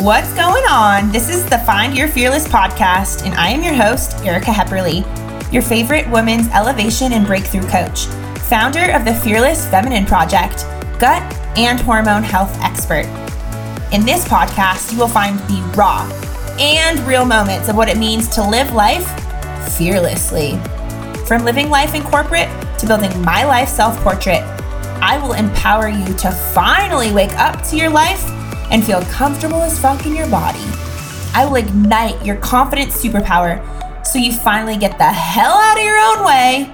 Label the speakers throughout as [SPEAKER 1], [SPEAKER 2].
[SPEAKER 1] What's going on? This is the Find Your Fearless podcast, and I am your host, Erica Hepperly, your favorite women's elevation and breakthrough coach, founder of the Fearless Feminine Project, gut and hormone health expert. In this podcast, you will find the raw and real moments of what it means to live life fearlessly. From living life in corporate to building my life self portrait, I will empower you to finally wake up to your life and feel comfortable as fuck in your body. I will ignite your confident superpower so you finally get the hell out of your own way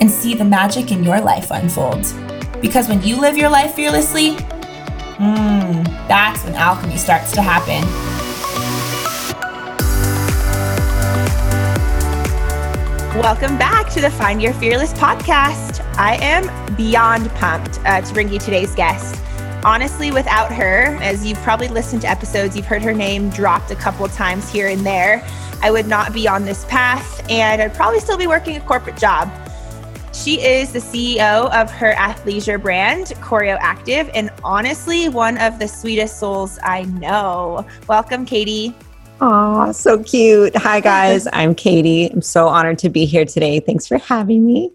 [SPEAKER 1] and see the magic in your life unfold. Because when you live your life fearlessly, hmm, that's when alchemy starts to happen. Welcome back to the Find Your Fearless podcast. I am beyond pumped uh, to bring you today's guest honestly, without her, as you've probably listened to episodes, you've heard her name dropped a couple times here and there. I would not be on this path and I'd probably still be working a corporate job. She is the CEO of her athleisure brand, Choreo Active, and honestly, one of the sweetest souls I know. Welcome, Katie.
[SPEAKER 2] Oh, so cute. Hi, guys. I'm Katie. I'm so honored to be here today. Thanks for having me.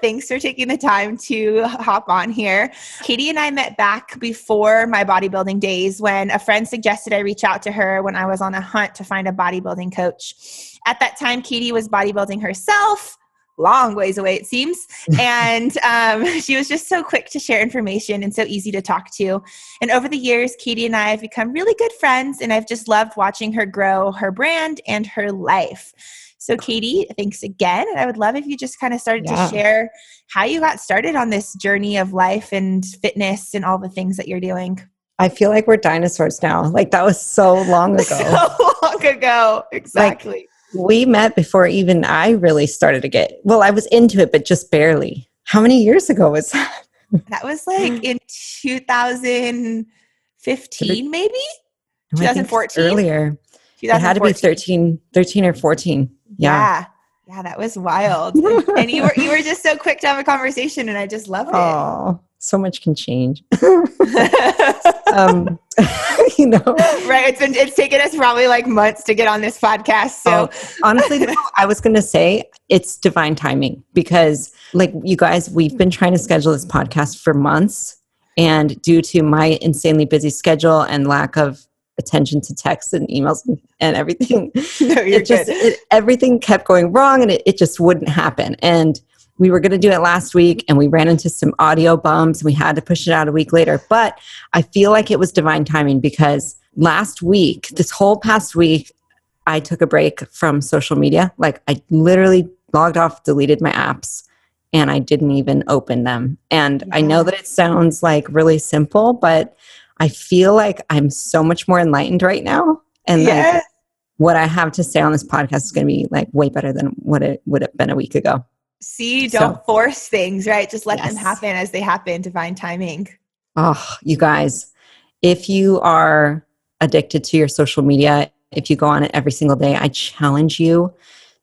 [SPEAKER 1] Thanks for taking the time to hop on here. Katie and I met back before my bodybuilding days when a friend suggested I reach out to her when I was on a hunt to find a bodybuilding coach. At that time, Katie was bodybuilding herself. Long ways away, it seems. And um, she was just so quick to share information and so easy to talk to. And over the years, Katie and I have become really good friends, and I've just loved watching her grow her brand and her life. So, Katie, thanks again. And I would love if you just kind of started yeah. to share how you got started on this journey of life and fitness and all the things that you're doing.
[SPEAKER 2] I feel like we're dinosaurs now. Like that was so long ago.
[SPEAKER 1] so long ago. Exactly.
[SPEAKER 2] Like, we met before even I really started to get, well, I was into it, but just barely. How many years ago was that?
[SPEAKER 1] that was like in 2015, maybe? 2014?
[SPEAKER 2] Earlier. It had to be 13, 13 or 14.
[SPEAKER 1] Yeah. yeah. yeah that was wild. and, you were you were just so quick to have a conversation and I just loved it.
[SPEAKER 2] Oh, so much can change. um,
[SPEAKER 1] you know. Right. It's been it's taken us probably like months to get on this podcast. So oh,
[SPEAKER 2] honestly, I was gonna say it's divine timing because like you guys, we've been trying to schedule this podcast for months. And due to my insanely busy schedule and lack of attention to texts and emails and, everything. No, it just it, everything kept going wrong and it, it just wouldn't happen. And we were going to do it last week and we ran into some audio bumps. We had to push it out a week later. But I feel like it was divine timing because last week, this whole past week, I took a break from social media. Like I literally logged off, deleted my apps, and I didn't even open them. And yeah. I know that it sounds like really simple, but I feel like I'm so much more enlightened right now. And yes. like what I have to say on this podcast is going to be like way better than what it would have been a week ago.
[SPEAKER 1] See, don't so, force things, right? Just let yes. them happen as they happen, divine timing.
[SPEAKER 2] Oh, you guys, if you are addicted to your social media, if you go on it every single day, I challenge you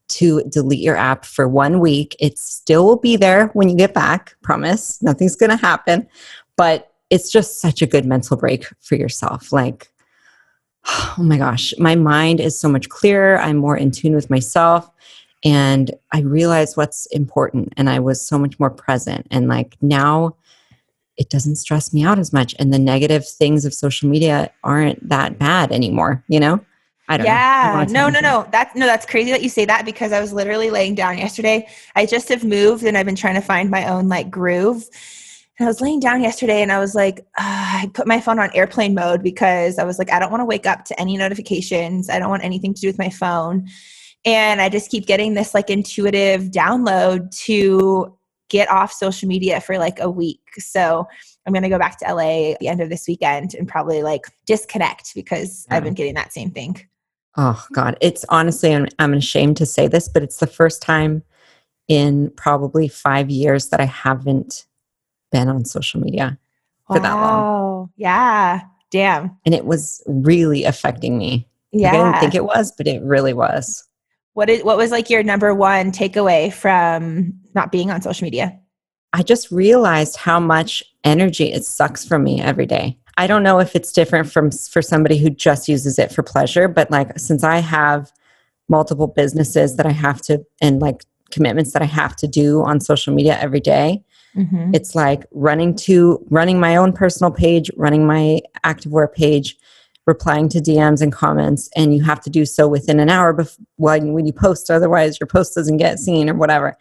[SPEAKER 2] to delete your app for one week. It still will be there when you get back, promise. Nothing's going to happen. But it's just such a good mental break for yourself. Like, oh my gosh, my mind is so much clearer. I'm more in tune with myself. And I realized what's important. And I was so much more present. And like now, it doesn't stress me out as much. And the negative things of social media aren't that bad anymore, you know?
[SPEAKER 1] I don't yeah. know. no, no, no. That's no, that's crazy that you say that because I was literally laying down yesterday. I just have moved and I've been trying to find my own like groove. And I was laying down yesterday and I was like, uh, I put my phone on airplane mode because I was like, I don't want to wake up to any notifications. I don't want anything to do with my phone. And I just keep getting this like intuitive download to get off social media for like a week. So I'm going to go back to LA at the end of this weekend and probably like disconnect because yeah. I've been getting that same thing.
[SPEAKER 2] Oh, God. It's honestly, I'm, I'm ashamed to say this, but it's the first time in probably five years that I haven't been on social media for wow. that long.
[SPEAKER 1] Oh yeah. Damn.
[SPEAKER 2] And it was really affecting me. Yeah. Like I didn't think it was, but it really was.
[SPEAKER 1] What is what was like your number one takeaway from not being on social media?
[SPEAKER 2] I just realized how much energy it sucks from me every day. I don't know if it's different from for somebody who just uses it for pleasure, but like since I have multiple businesses that I have to and like commitments that I have to do on social media every day, mm-hmm. it's like running to running my own personal page, running my activewear page, replying to DMs and comments, and you have to do so within an hour before when, when you post. Otherwise, your post doesn't get seen or whatever.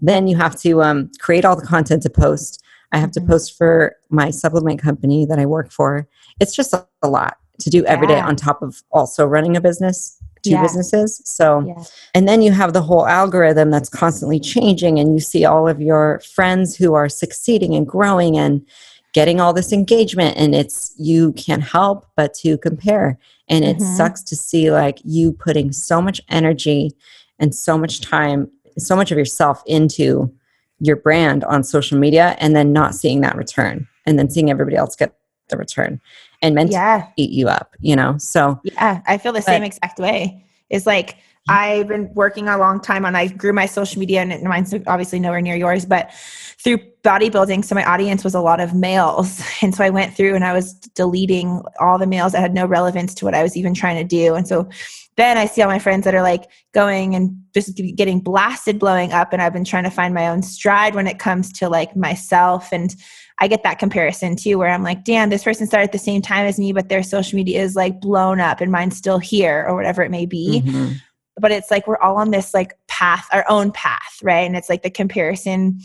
[SPEAKER 2] Then you have to um, create all the content to post. I have to mm-hmm. post for my supplement company that I work for. It's just a, a lot to do every yeah. day on top of also running a business two yeah. businesses. So, yeah. and then you have the whole algorithm that's constantly changing, and you see all of your friends who are succeeding and growing and getting all this engagement, and it's you can't help but to compare. And it mm-hmm. sucks to see like you putting so much energy and so much time so much of yourself into your brand on social media and then not seeing that return and then seeing everybody else get the return and meant yeah. to eat you up, you know? So
[SPEAKER 1] yeah, I feel the but, same exact way. It's like I've been working a long time on I grew my social media and mine's obviously nowhere near yours, but through bodybuilding, so my audience was a lot of males. And so I went through and I was deleting all the males that had no relevance to what I was even trying to do. And so then I see all my friends that are like going and just getting blasted blowing up. And I've been trying to find my own stride when it comes to like myself. And I get that comparison too, where I'm like, damn, this person started at the same time as me, but their social media is like blown up and mine's still here or whatever it may be. Mm-hmm. But it's like we're all on this like path, our own path, right? And it's like the comparison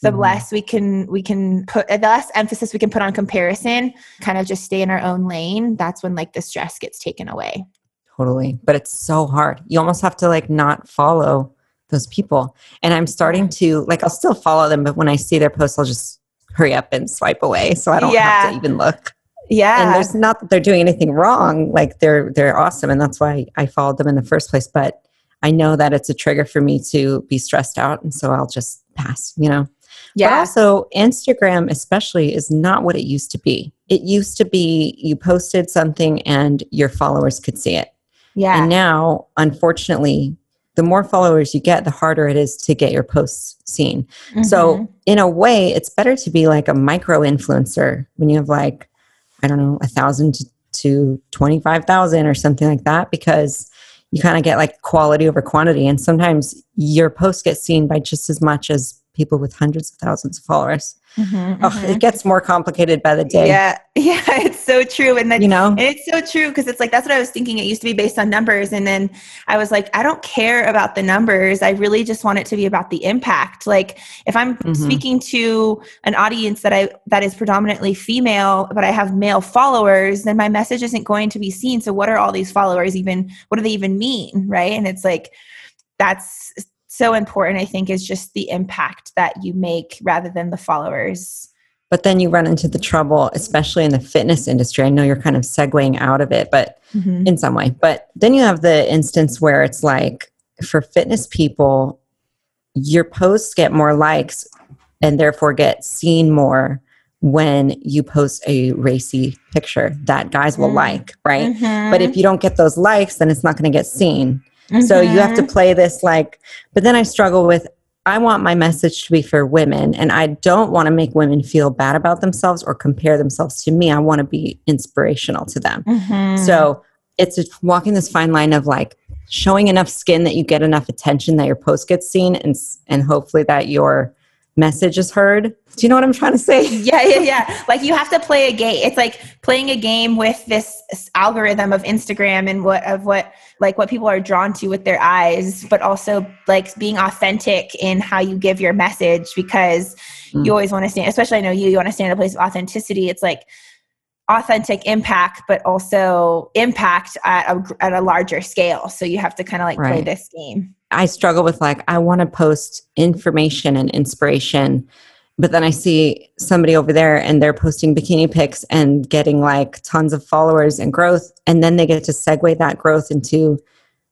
[SPEAKER 1] the mm-hmm. less we can we can put the less emphasis we can put on comparison kind of just stay in our own lane that's when like the stress gets taken away
[SPEAKER 2] Totally. But it's so hard. You almost have to like not follow those people. And I'm starting to like I'll still follow them, but when I see their posts, I'll just hurry up and swipe away so I don't yeah. have to even look.
[SPEAKER 1] Yeah.
[SPEAKER 2] And there's not that they're doing anything wrong. Like they're they're awesome and that's why I followed them in the first place. But I know that it's a trigger for me to be stressed out. And so I'll just pass, you know. Yeah. But also, Instagram, especially, is not what it used to be. It used to be you posted something and your followers could see it.
[SPEAKER 1] Yeah.
[SPEAKER 2] And now, unfortunately, the more followers you get, the harder it is to get your posts seen. Mm-hmm. So, in a way, it's better to be like a micro influencer when you have like, I don't know, a thousand to, to 25,000 or something like that, because you kind of get like quality over quantity. And sometimes your post gets seen by just as much as people with hundreds of thousands of followers. Mm-hmm, oh, mm-hmm. It gets more complicated by the day.
[SPEAKER 1] Yeah, yeah, it's so true, and then you know, and it's so true because it's like that's what I was thinking. It used to be based on numbers, and then I was like, I don't care about the numbers. I really just want it to be about the impact. Like if I'm mm-hmm. speaking to an audience that I that is predominantly female, but I have male followers, then my message isn't going to be seen. So what are all these followers even? What do they even mean, right? And it's like that's so important, I think, is just the impact that you make rather than the followers.
[SPEAKER 2] But then you run into the trouble, especially in the fitness industry. I know you're kind of segueing out of it, but mm-hmm. in some way. But then you have the instance where it's like for fitness people, your posts get more likes and therefore get seen more when you post a racy picture that guys will mm-hmm. like, right? Mm-hmm. But if you don't get those likes, then it's not going to get seen. Mm-hmm. So you have to mm-hmm. play this like, but then I struggle with I want my message to be for women, and I don't want to make women feel bad about themselves or compare themselves to me. I want to be inspirational to them. Mm-hmm. So it's walking this fine line of like showing enough skin that you get enough attention that your post gets seen, and and hopefully that your message is heard. Do you know what I'm trying to say?
[SPEAKER 1] Yeah, yeah, yeah. Like you have to play a game. It's like playing a game with this algorithm of Instagram and what of what like what people are drawn to with their eyes, but also like being authentic in how you give your message because mm. you always want to stand, especially I know you, you want to stand in a place of authenticity. It's like authentic impact, but also impact at a, at a larger scale. So you have to kind of like right. play this game.
[SPEAKER 2] I struggle with like, I want to post information and inspiration, but then I see somebody over there and they're posting bikini pics and getting like tons of followers and growth. And then they get to segue that growth into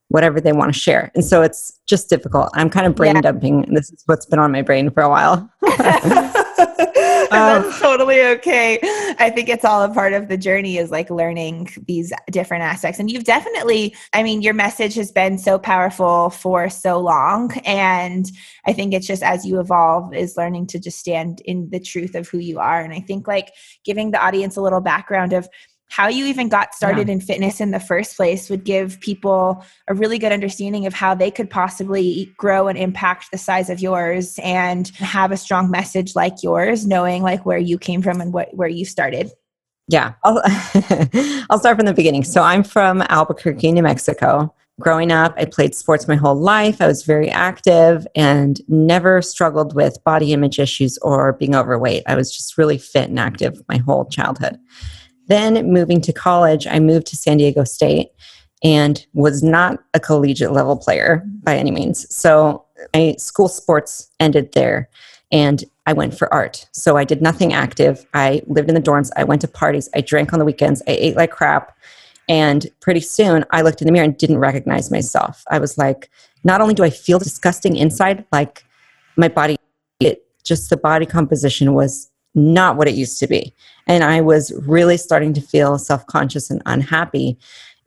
[SPEAKER 2] whatever they want to share. And so it's just difficult. I'm kind of brain yeah. dumping. This is what's been on my brain for a while.
[SPEAKER 1] Um, That's totally okay. I think it's all a part of the journey is like learning these different aspects. And you've definitely, I mean, your message has been so powerful for so long. And I think it's just as you evolve, is learning to just stand in the truth of who you are. And I think like giving the audience a little background of, how you even got started yeah. in fitness in the first place would give people a really good understanding of how they could possibly grow and impact the size of yours and have a strong message like yours knowing like where you came from and what where you started.
[SPEAKER 2] Yeah. I'll, I'll start from the beginning. So i'm from albuquerque new mexico. Growing up i played sports my whole life. I was very active and never struggled with body image issues or being overweight. I was just really fit and active my whole childhood then moving to college, I moved to San Diego State and was not a collegiate level player by any means. So my school sports ended there and I went for art. So I did nothing active. I lived in the dorms. I went to parties. I drank on the weekends. I ate like crap. And pretty soon I looked in the mirror and didn't recognize myself. I was like, not only do I feel disgusting inside, like my body, it just the body composition was not what it used to be. And I was really starting to feel self conscious and unhappy.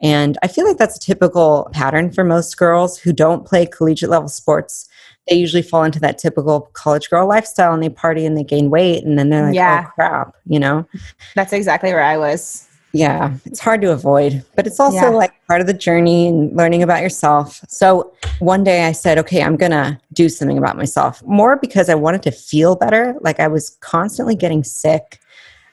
[SPEAKER 2] And I feel like that's a typical pattern for most girls who don't play collegiate level sports. They usually fall into that typical college girl lifestyle and they party and they gain weight and then they're like, yeah. oh crap, you know?
[SPEAKER 1] That's exactly where I was
[SPEAKER 2] yeah it's hard to avoid but it's also yeah. like part of the journey and learning about yourself. So one day i said okay i'm gonna do something about myself. More because i wanted to feel better like i was constantly getting sick.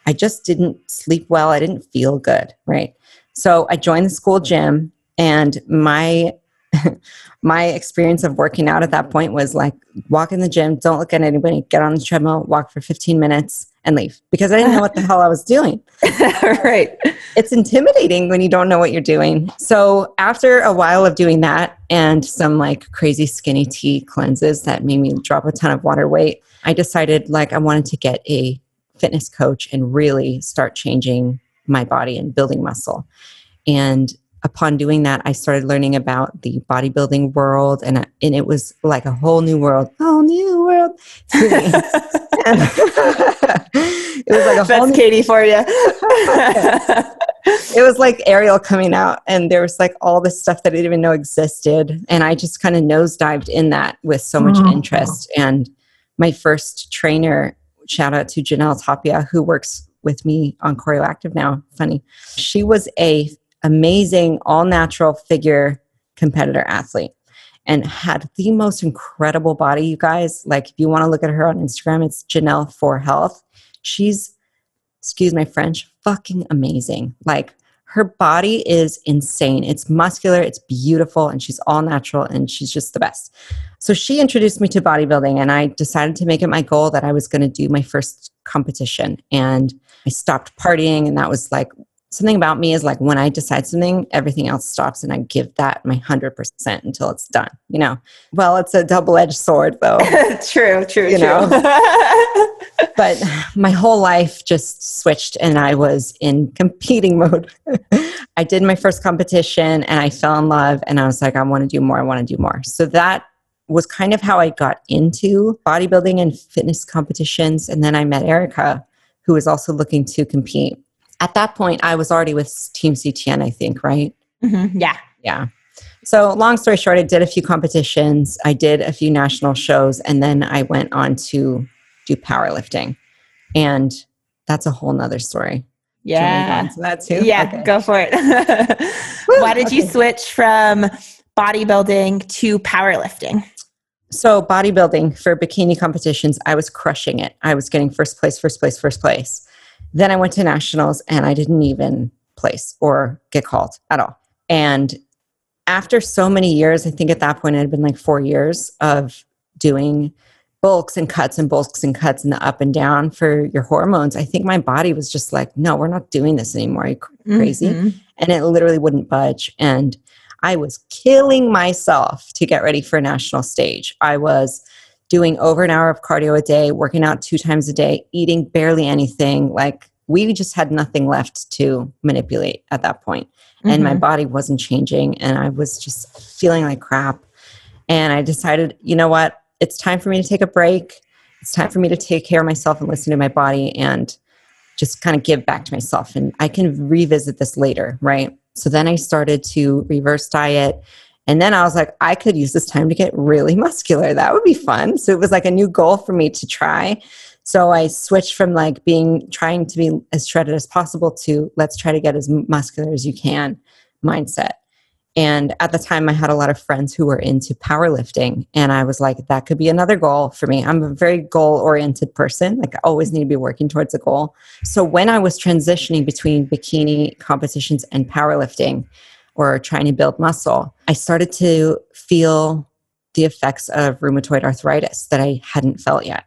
[SPEAKER 2] I just didn't sleep well i didn't feel good right? So i joined the school gym and my my experience of working out at that point was like walk in the gym don't look at anybody get on the treadmill walk for 15 minutes and leave because I didn't know what the hell I was doing.
[SPEAKER 1] right.
[SPEAKER 2] It's intimidating when you don't know what you're doing. So, after a while of doing that and some like crazy skinny tea cleanses that made me drop a ton of water weight, I decided like I wanted to get a fitness coach and really start changing my body and building muscle. And upon doing that, I started learning about the bodybuilding world, and and it was like a whole new world, whole new world.
[SPEAKER 1] it was like a That's whole Katie for you.
[SPEAKER 2] it was like Ariel coming out, and there was like all this stuff that I didn't even know existed, and I just kind of nosedived in that with so much mm-hmm. interest. And my first trainer, shout out to Janelle Tapia, who works with me on Choreoactive now. Funny, she was a amazing all natural figure competitor athlete and had the most incredible body, you guys. Like, if you want to look at her on Instagram, it's Janelle for Health. She's, excuse my French, fucking amazing. Like, her body is insane. It's muscular, it's beautiful, and she's all natural, and she's just the best. So, she introduced me to bodybuilding, and I decided to make it my goal that I was going to do my first competition. And I stopped partying, and that was like something about me is like when I decide something, everything else stops and I give that my 100% until it's done, you know? Well, it's a double edged sword though.
[SPEAKER 1] true, true, you true.
[SPEAKER 2] know? but my whole life just switched and I was in competing mode. I did my first competition and I fell in love and I was like, I want to do more. I want to do more. So that was kind of how I got into bodybuilding and fitness competitions. And then I met Erica, who was also looking to compete at that point, I was already with Team CTN, I think, right?
[SPEAKER 1] Mm-hmm. Yeah.
[SPEAKER 2] Yeah. So, long story short, I did a few competitions, I did a few national shows, and then I went on to do powerlifting. And that's a whole nother story.
[SPEAKER 1] Yeah.
[SPEAKER 2] that too?
[SPEAKER 1] Yeah, okay. go for it. Why did okay. you switch from bodybuilding to powerlifting?
[SPEAKER 2] So, bodybuilding for bikini competitions, I was crushing it. I was getting first place, first place, first place. Then I went to nationals and I didn't even place or get called at all. And after so many years, I think at that point it had been like four years of doing bulks and cuts and bulks and cuts and the up and down for your hormones. I think my body was just like, no, we're not doing this anymore. You crazy? Mm-hmm. And it literally wouldn't budge. And I was killing myself to get ready for a national stage. I was doing over an hour of cardio a day, working out two times a day, eating barely anything. Like we just had nothing left to manipulate at that point. Mm-hmm. And my mm-hmm. body wasn't changing and I was just feeling like crap. And I decided, you know what? It's time for me to take a break. it's time for me to take care of myself and listen to my body and just kind of give back to myself. And I can revisit this later, right? So then I started to reverse diet. And then I was like, I could use this time to get really muscular. That would be fun. So it was like a new goal for me to try. So I switched from like being trying to be as shredded as possible to let's try to get as muscular as you can mindset. And at the time, I had a lot of friends who were into powerlifting. And I was like, that could be another goal for me. I'm a very goal oriented person. Like, I always need to be working towards a goal. So when I was transitioning between bikini competitions and powerlifting or trying to build muscle, I started to feel the effects of rheumatoid arthritis that I hadn't felt yet.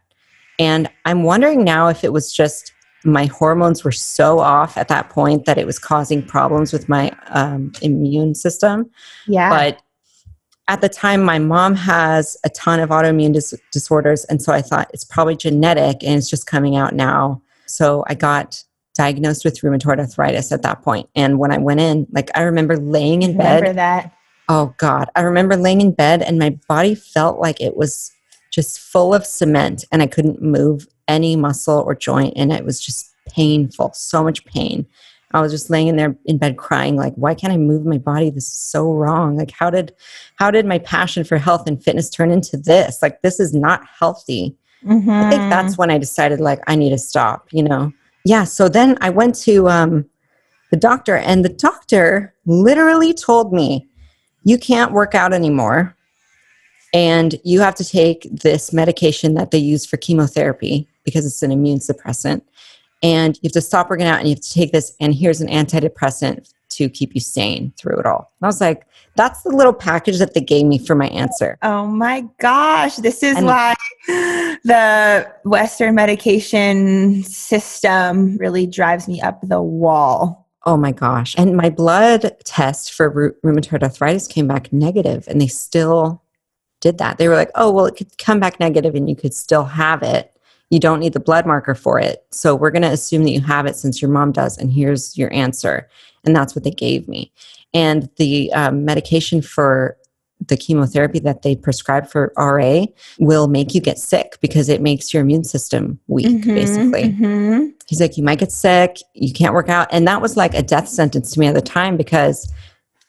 [SPEAKER 2] And I'm wondering now if it was just my hormones were so off at that point that it was causing problems with my um, immune system.
[SPEAKER 1] Yeah.
[SPEAKER 2] But at the time, my mom has a ton of autoimmune dis- disorders. And so I thought it's probably genetic and it's just coming out now. So I got diagnosed with rheumatoid arthritis at that point. And when I went in, like I remember laying in
[SPEAKER 1] remember
[SPEAKER 2] bed.
[SPEAKER 1] that.
[SPEAKER 2] Oh God. I remember laying in bed and my body felt like it was just full of cement and I couldn't move any muscle or joint and it was just painful, so much pain. I was just laying in there in bed crying like why can't I move my body? This is so wrong. Like how did how did my passion for health and fitness turn into this? Like this is not healthy.
[SPEAKER 1] Mm-hmm.
[SPEAKER 2] I think that's when I decided like I need to stop, you know. Yeah, so then I went to um the doctor and the doctor literally told me you can't work out anymore and you have to take this medication that they use for chemotherapy because it's an immune suppressant and you have to stop working out and you have to take this and here's an antidepressant to keep you sane through it all. And i was like that's the little package that they gave me for my answer.
[SPEAKER 1] Oh my gosh, this is
[SPEAKER 2] And-
[SPEAKER 1] why the Western medication system really drives me up the wall.
[SPEAKER 2] oh my gosh. And my blood test for rheumatoid arthritis came back negative and they still did that. They were like oh well it could come back negative and you could still have it. You don't need the blood marker for it. So we're going to assume that you have it since your mom does and here's your answer and that's what they gave me and the um, medication for the chemotherapy that they prescribe for ra will make you get sick because it makes your immune system weak
[SPEAKER 1] Mhm,
[SPEAKER 2] basically
[SPEAKER 1] mhm.
[SPEAKER 2] He's like, you might get sick, you can't work out. And that was like a death sentence to me at the time because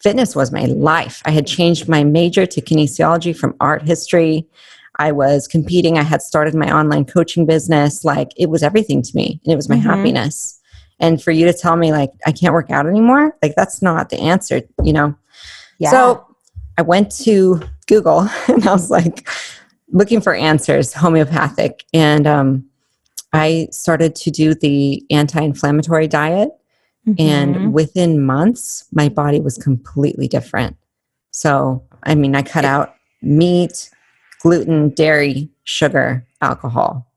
[SPEAKER 2] fitness was my life. I had changed my major to kinesiology from art history. I was competing. I had started my online coaching business. Like it was everything to me and it was my
[SPEAKER 1] Mhm.
[SPEAKER 2] happiness. And for you to tell me, like, I can't work out anymore, like, that's not the answer, you know?
[SPEAKER 1] Yeah.
[SPEAKER 2] So I went to Google and I was like looking for answers, homeopathic. And um, I started to do the anti inflammatory diet.
[SPEAKER 1] Mhm.
[SPEAKER 2] And within months, my body was completely different. So, I mean, I cut out meat, gluten, dairy, sugar, alcohol.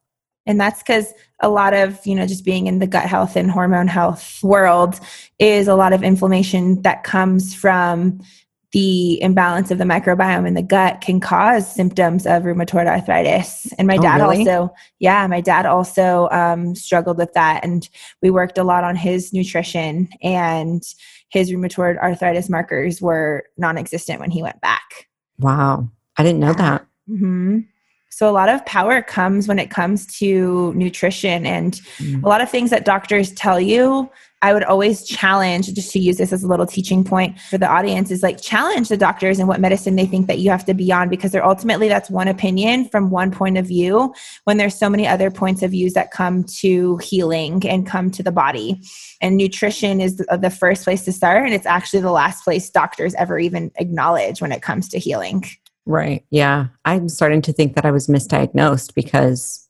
[SPEAKER 1] And that's because a lot of, you know, just being in the gut health and hormone health world is a lot of inflammation that comes from the imbalance of the microbiome in the gut can cause symptoms of rheumatoid arthritis. And my
[SPEAKER 2] Oh,
[SPEAKER 1] dad
[SPEAKER 2] really?
[SPEAKER 1] also, yeah, my dad also um, struggled with that. And we worked a lot on his nutrition, and his rheumatoid arthritis markers were non existent when he went back.
[SPEAKER 2] Wow. I didn't know that.
[SPEAKER 1] hmm So a lot of power comes when it comes to nutrition and
[SPEAKER 2] Mm.
[SPEAKER 1] a lot of things that doctors tell you. I would always challenge, just to use this as a little teaching point for the audience, is like challenge the doctors and what medicine they think that you have to be on because they're ultimately that's one opinion from one point of view when there's so many other points of views that come to healing and come to the body. And nutrition is the, the first place to start, and it's actually the last place doctors ever even acknowledge when it comes to healing.
[SPEAKER 2] Right. Yeah. I'm starting to think that I was misdiagnosed because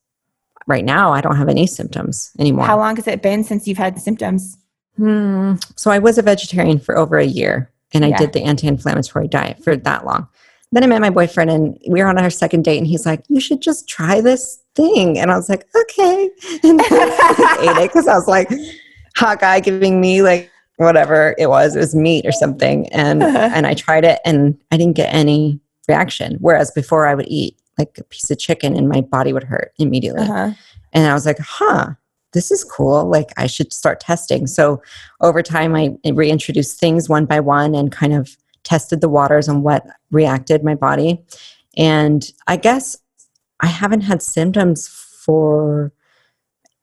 [SPEAKER 2] right now I don't have any symptoms anymore.
[SPEAKER 1] How long has it been since you've had symptoms?
[SPEAKER 2] Hmm. So I was a vegetarian for over a year and I
[SPEAKER 1] Yeah.
[SPEAKER 2] did the anti inflammatory diet for that long. Then I met my boyfriend and we were on our second date and he's like, You should just try this thing. And I was like, Okay. And I ate it because I was like, hot guy giving me like whatever it was, it was meat or something. And and I tried it and I didn't get any reaction. Whereas before I would eat like a piece of chicken and my body would hurt immediately.
[SPEAKER 1] Uh-huh.
[SPEAKER 2] And I was like, huh, this is cool. Like, I should start testing. So, over time, I reintroduced things one by one and kind of tested the waters on what reacted my body. And I guess I haven't had symptoms for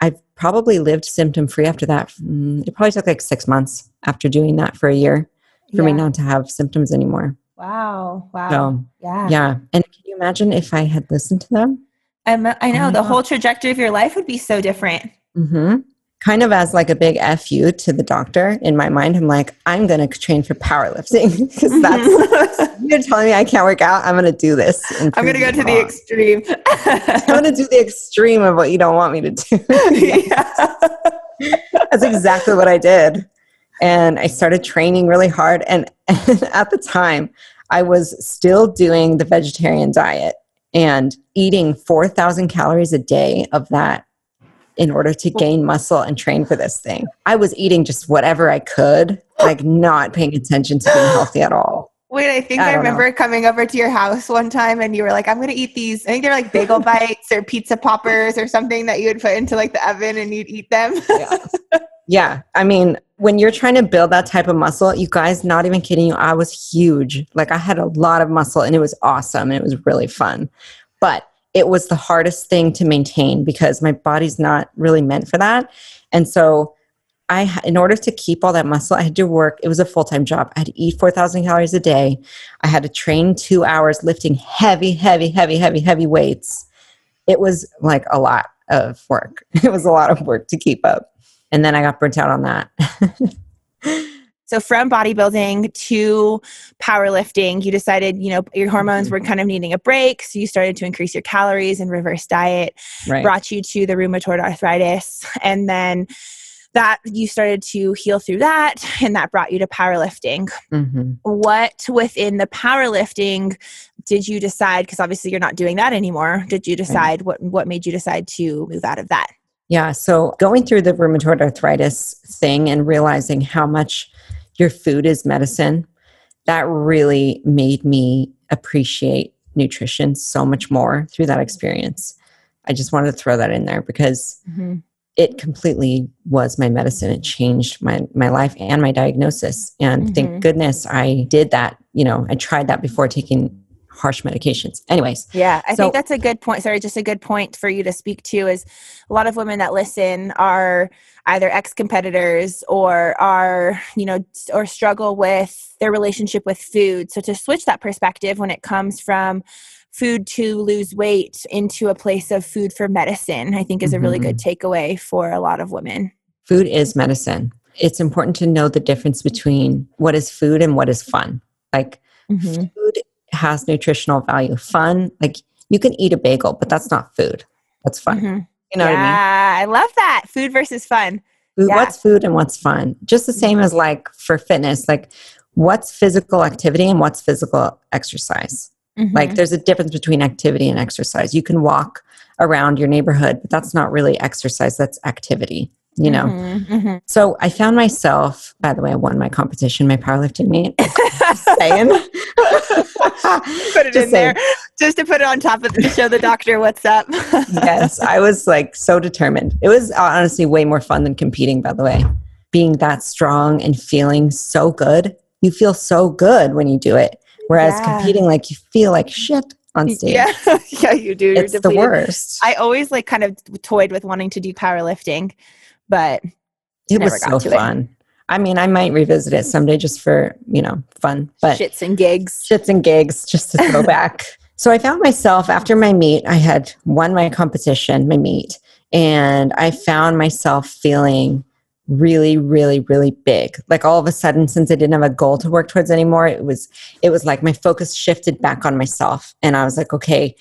[SPEAKER 2] I've probably lived symptom free after that. Mm, It probably took like six months after doing that for a year for me not to have symptoms anymore.
[SPEAKER 1] Wow. Wow.
[SPEAKER 2] So
[SPEAKER 1] yeah.
[SPEAKER 2] yeah, and can you imagine if I had listened to them?
[SPEAKER 1] I'm, I know
[SPEAKER 2] my
[SPEAKER 1] the whole trajectory of your life would be so different.
[SPEAKER 2] hmm Kind of as like a big fu to the doctor. In my mind, I'm like, I'm going to train for powerlifting because that's you're telling me I can't work out. I'm going to do this.
[SPEAKER 1] I'm going to go to the extreme.
[SPEAKER 2] I'm going to do the extreme of what you don't want me to do. That's exactly what I did. And I started training really hard. And, and at the time, I was still doing the vegetarian diet and eating 4,000 calories a day of that in order to gain muscle and train for this thing. I was eating just whatever I could, like not paying attention to being healthy at all.
[SPEAKER 1] Wait, I think
[SPEAKER 2] I
[SPEAKER 1] I,
[SPEAKER 2] don't know.
[SPEAKER 1] remember coming over to your house one time and you were like, I'm going to eat these. I think they're like bagel bites or pizza poppers or something that you would put into like the oven and you'd eat them.
[SPEAKER 2] Yeah. yeah. I mean, when you're trying to build that type of muscle, you guys, not even kidding you, I was huge. Like I had a lot of muscle and it was awesome and it was really fun. But it was the hardest thing to maintain because my body's not really meant for that. And so I in order to keep all that muscle, I had to work. It was a full-time job. I had to eat 4,000 calories a day. I had to train 2 hours lifting heavy, heavy, heavy, heavy, heavy weights. It was like a lot of work. It was a lot of work to keep up. And then I got burnt out on that.
[SPEAKER 1] So from bodybuilding to powerlifting, you decided, you know, your hormones were mm-hmm. kind of needing a break. So you started to increase your calories and reverse diet,
[SPEAKER 2] right.
[SPEAKER 1] brought you to the rheumatoid arthritis. And then that you started to heal through that and that brought you to powerlifting.
[SPEAKER 2] Mhm.
[SPEAKER 1] What within the powerlifting did you decide? Because obviously you're not doing that anymore. Did you decide what what made you decide to move out of that?
[SPEAKER 2] Yeah. So going through the rheumatoid arthritis thing and realizing how much your food is medicine, that really made me appreciate nutrition so much more through that experience. I just wanted to throw that in there because it completely was my medicine. It changed my my life and my diagnosis. And
[SPEAKER 1] Mhm.
[SPEAKER 2] thank goodness I did that. You know, I tried that before taking harsh medications. Anyways,
[SPEAKER 1] Yeah, I
[SPEAKER 2] So-
[SPEAKER 1] think that's a good point. Sorry, just a good point for you to speak to is a lot of women that listen are either ex-competitors or are, you know, or struggle with their relationship with food. So to switch that perspective when it comes from food to lose weight into a place of food for medicine, I think is a really good takeaway for a lot of women.
[SPEAKER 2] food is medicine. It's important to know the difference between what is food and what is fun. Like
[SPEAKER 1] Mhm.
[SPEAKER 2] food has nutritional value. Fun, like you can eat a bagel, but that's not food. That's fun.
[SPEAKER 1] Mhm.
[SPEAKER 2] You know
[SPEAKER 1] yeah,
[SPEAKER 2] what I mean?
[SPEAKER 1] I love that. Food versus fun.
[SPEAKER 2] Food-
[SPEAKER 1] yeah.
[SPEAKER 2] What's food and what's fun? Just the same as like for fitness, like what's physical activity and what's physical exercise. Like
[SPEAKER 1] Mhm.
[SPEAKER 2] there's a difference between activity and exercise. You can walk around your neighborhood, but that's not really exercise, that's activity, you know?
[SPEAKER 1] Mhm, mhm.
[SPEAKER 2] So I found myself, by the way, I won my competition, my powerlifting meet. Just saying.
[SPEAKER 1] put it
[SPEAKER 2] Just
[SPEAKER 1] in there
[SPEAKER 2] saying.
[SPEAKER 1] just to put it on top of the show the doctor what's up
[SPEAKER 2] yes, I was like so determined. It was honestly way more fun than competing, by the way. Being that strong and feeling so good. You feel so good when you do it. Whereas
[SPEAKER 1] Yeah.
[SPEAKER 2] competing, like you feel like shit on stage.
[SPEAKER 1] yeah yeah you do You're
[SPEAKER 2] it's the worst.
[SPEAKER 1] i always like kind of toyed with wanting to do powerlifting but
[SPEAKER 2] it was so
[SPEAKER 1] to it.
[SPEAKER 2] fun. I mean, I might revisit it someday just for, you know, fun. But
[SPEAKER 1] shits and gigs
[SPEAKER 2] shits and gigs just to throw back. So I found myself after my meet, I had won my competition, my meet, and I found myself feeling really, really, really big. Like all of a sudden, since I didn't have a goal to work towards anymore, it was it was like my focus shifted back on myself. And I was like, okay,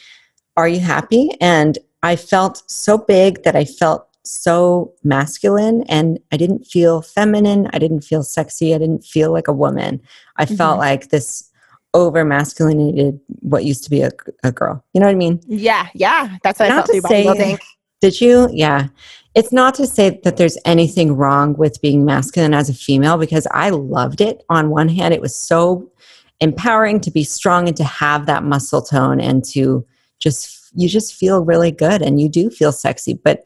[SPEAKER 2] are you happy? And I felt so big that I felt so masculine and I didn't feel feminine. I didn't feel sexy. I didn't feel like a woman. I felt
[SPEAKER 1] Mhm.
[SPEAKER 2] like this over masculinated what used to be a, a girl. You know what I mean?
[SPEAKER 1] yeah yeah that's what i felt
[SPEAKER 2] to say- Did you? Yeah. It's not to say that there's anything wrong with being masculine as a female because I loved it. On one hand, it was so empowering to be strong and to have that muscle tone and to just, you just feel really good and you do feel sexy. But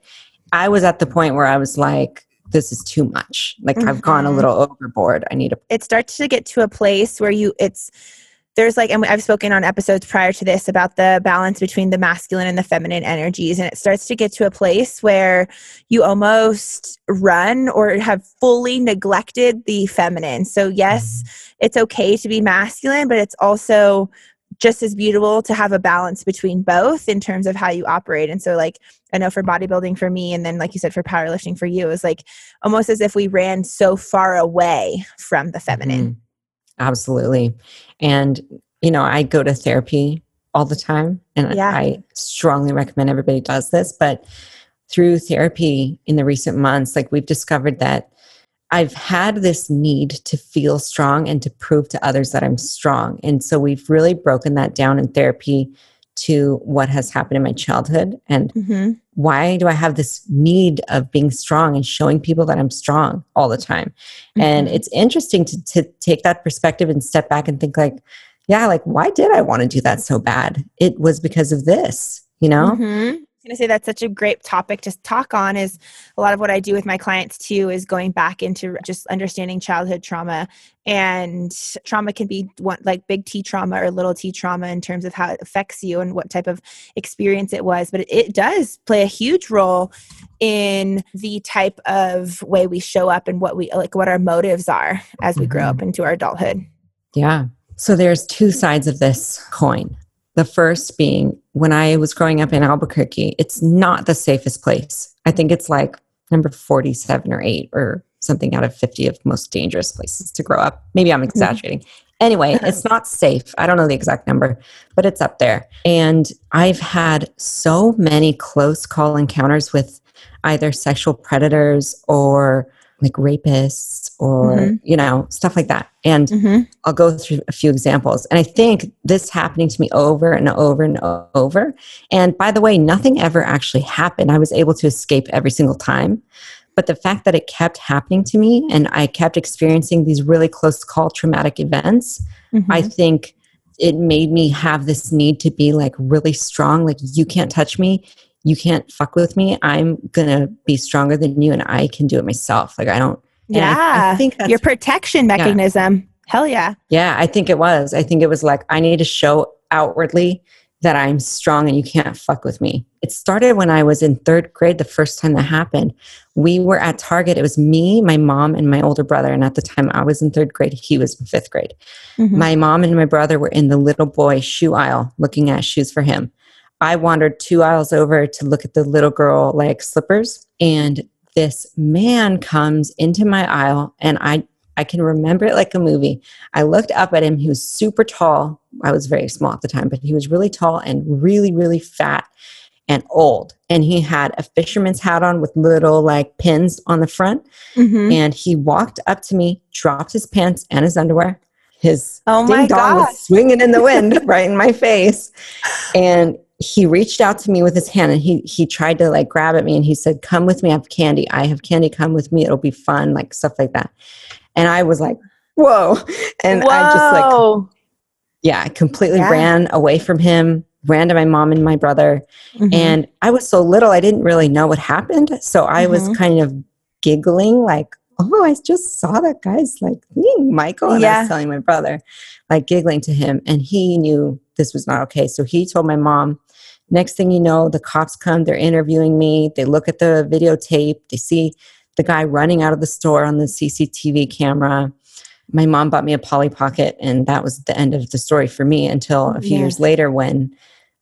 [SPEAKER 2] I was at the point where I was like, this is too much. Like I've gone a
[SPEAKER 1] Mhm.
[SPEAKER 2] little overboard. I need a
[SPEAKER 1] it starts to get to a place where you it's there's like, and I've spoken on episodes prior to this about the balance between the masculine and the feminine energies. And it starts to get to a place where you almost run or have fully neglected the feminine. So, yes, mm-hmm. it's okay to be masculine, but it's also just as beautiful to have a balance between both in terms of how you operate. And so, like, I know for bodybuilding for me, and then, like you said, for powerlifting for you, it was like almost as if we ran so far away from the feminine. Mm-hmm
[SPEAKER 2] Absolutely. And, you know, I go to therapy all the time and yeah. I strongly recommend everybody does this. But through therapy in the recent months, like we've discovered that I've had this need to feel strong and to prove to others that I'm strong. And so we've really broken that down in therapy to what has happened in my childhood and mm-hmm. why do I have this need of being strong and showing people that I'm strong all the time. Mm-hmm. And it's interesting to, to take that perspective and step back and think like, yeah, like why did I want to do that so bad? It was because of this, you know?
[SPEAKER 1] Mm-hmm going to say that's such a great topic to talk on is a lot of what I do with my clients too is going back into just understanding childhood trauma and trauma can be one, like big T trauma or little T trauma in terms of how it affects you and what type of experience it was but it, does play a huge role in the type of way we show up and what we like what our motives are as we mm-hmm. grow up into our adulthood.
[SPEAKER 2] Yeah. So there's two sides of this coin. The first being when I was growing up in Albuquerque, it's not the safest place. I think it's like number 47 or 8 or something out of 50 of most dangerous places to grow up. Maybe I'm mm-hmm. exaggerating. Anyway, it's not safe. I don't know the exact number, but it's up there. And I've had so many close call encounters with either sexual predators or like rapists or mm-hmm. you know stuff like that. And mm-hmm. i'll go through a few examples. And i think this happening to me over and over and over. And by the way nothing ever actually happened. I was able to escape every single time. But the fact that it kept happening to me and i kept experiencing these really close call traumatic events mm-hmm. i think it made me have this need to be like really strong. Like you can't touch me you can't fuck with me. I'm gonna be stronger than you, and I can do it myself. Like I don't.
[SPEAKER 1] Yeah, I, I, think your protection mechanism. Yeah. Hell yeah.
[SPEAKER 2] Yeah, I think it was. I think it was like I need to show outwardly that I'm strong and you can't fuck with me. It started when I was in third grade, the first time that happened. We were at Target. It was me, my mom, and my older brother. And at the time I was in third grade, he was in fifth grade. Mm-hmm. My mom and my brother were in the little boy shoe aisle looking at shoes for him. I wandered two aisles over to look at the little girl like slippers, and this man comes into my aisle, and I I can remember it like a movie. I looked up at him. He was super tall. I was very small at the time, but he was really tall and really, really fat and old. And he had a fisherman's hat on with little like pins on the front. Mm-hmm. And he walked up to me, dropped his pants and his underwear. His oh ding dong was swinging in the wind right in my face. And he reached out to me with his hand and he he tried to like grab at me and he said come with me i have candy i have candy come with me it'll be fun like stuff like that and i was like whoa and whoa. i just like yeah i completely yeah. ran away from him ran to my mom and my brother mm-hmm. and i was so little i didn't really know what happened so i mm-hmm. was kind of giggling like oh i just saw that guy's like thing michael and yeah. i was telling my brother like giggling to him and he knew this was not okay so he told my mom Next thing you know, the cops come, they're interviewing me, they look at the videotape, they see the guy running out of the store on the CCTV camera. My mom bought me a Polly Pocket, and that was the end of the story for me until a few yes. years later when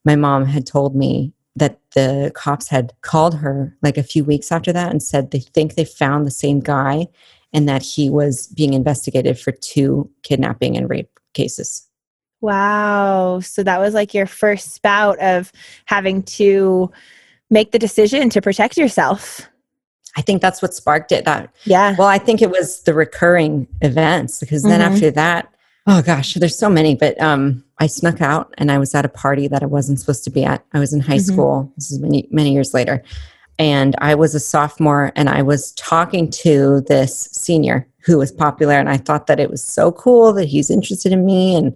[SPEAKER 2] my mom had told me that the cops had called her like a few weeks after that and said they think they found the same guy and that he was being investigated for two kidnapping and rape cases.
[SPEAKER 1] Wow. So that was like your first spout of having to make the decision to protect yourself.
[SPEAKER 2] I think that's what sparked it. That
[SPEAKER 1] yeah.
[SPEAKER 2] Well, I think it was the recurring events because then mm-hmm. after that, oh gosh, there's so many. But um, I snuck out and I was at a party that I wasn't supposed to be at. I was in high mm-hmm. school. This is many many years later, and I was a sophomore and I was talking to this senior who was popular, and I thought that it was so cool that he's interested in me and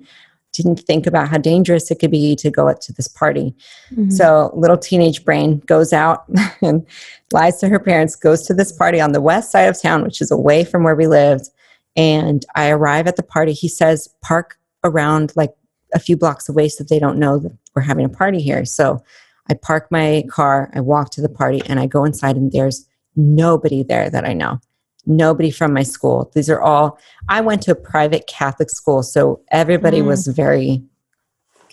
[SPEAKER 2] didn't think about how dangerous it could be to go out to this party. Mm-hmm. So little teenage brain goes out and lies to her parents, goes to this party on the west side of town, which is away from where we lived. And I arrive at the party. He says, park around like a few blocks away so they don't know that we're having a party here. So I park my car, I walk to the party, and I go inside, and there's nobody there that I know. Nobody from my school. These are all, I went to a private Catholic school, so everybody
[SPEAKER 1] Mm.
[SPEAKER 2] was very,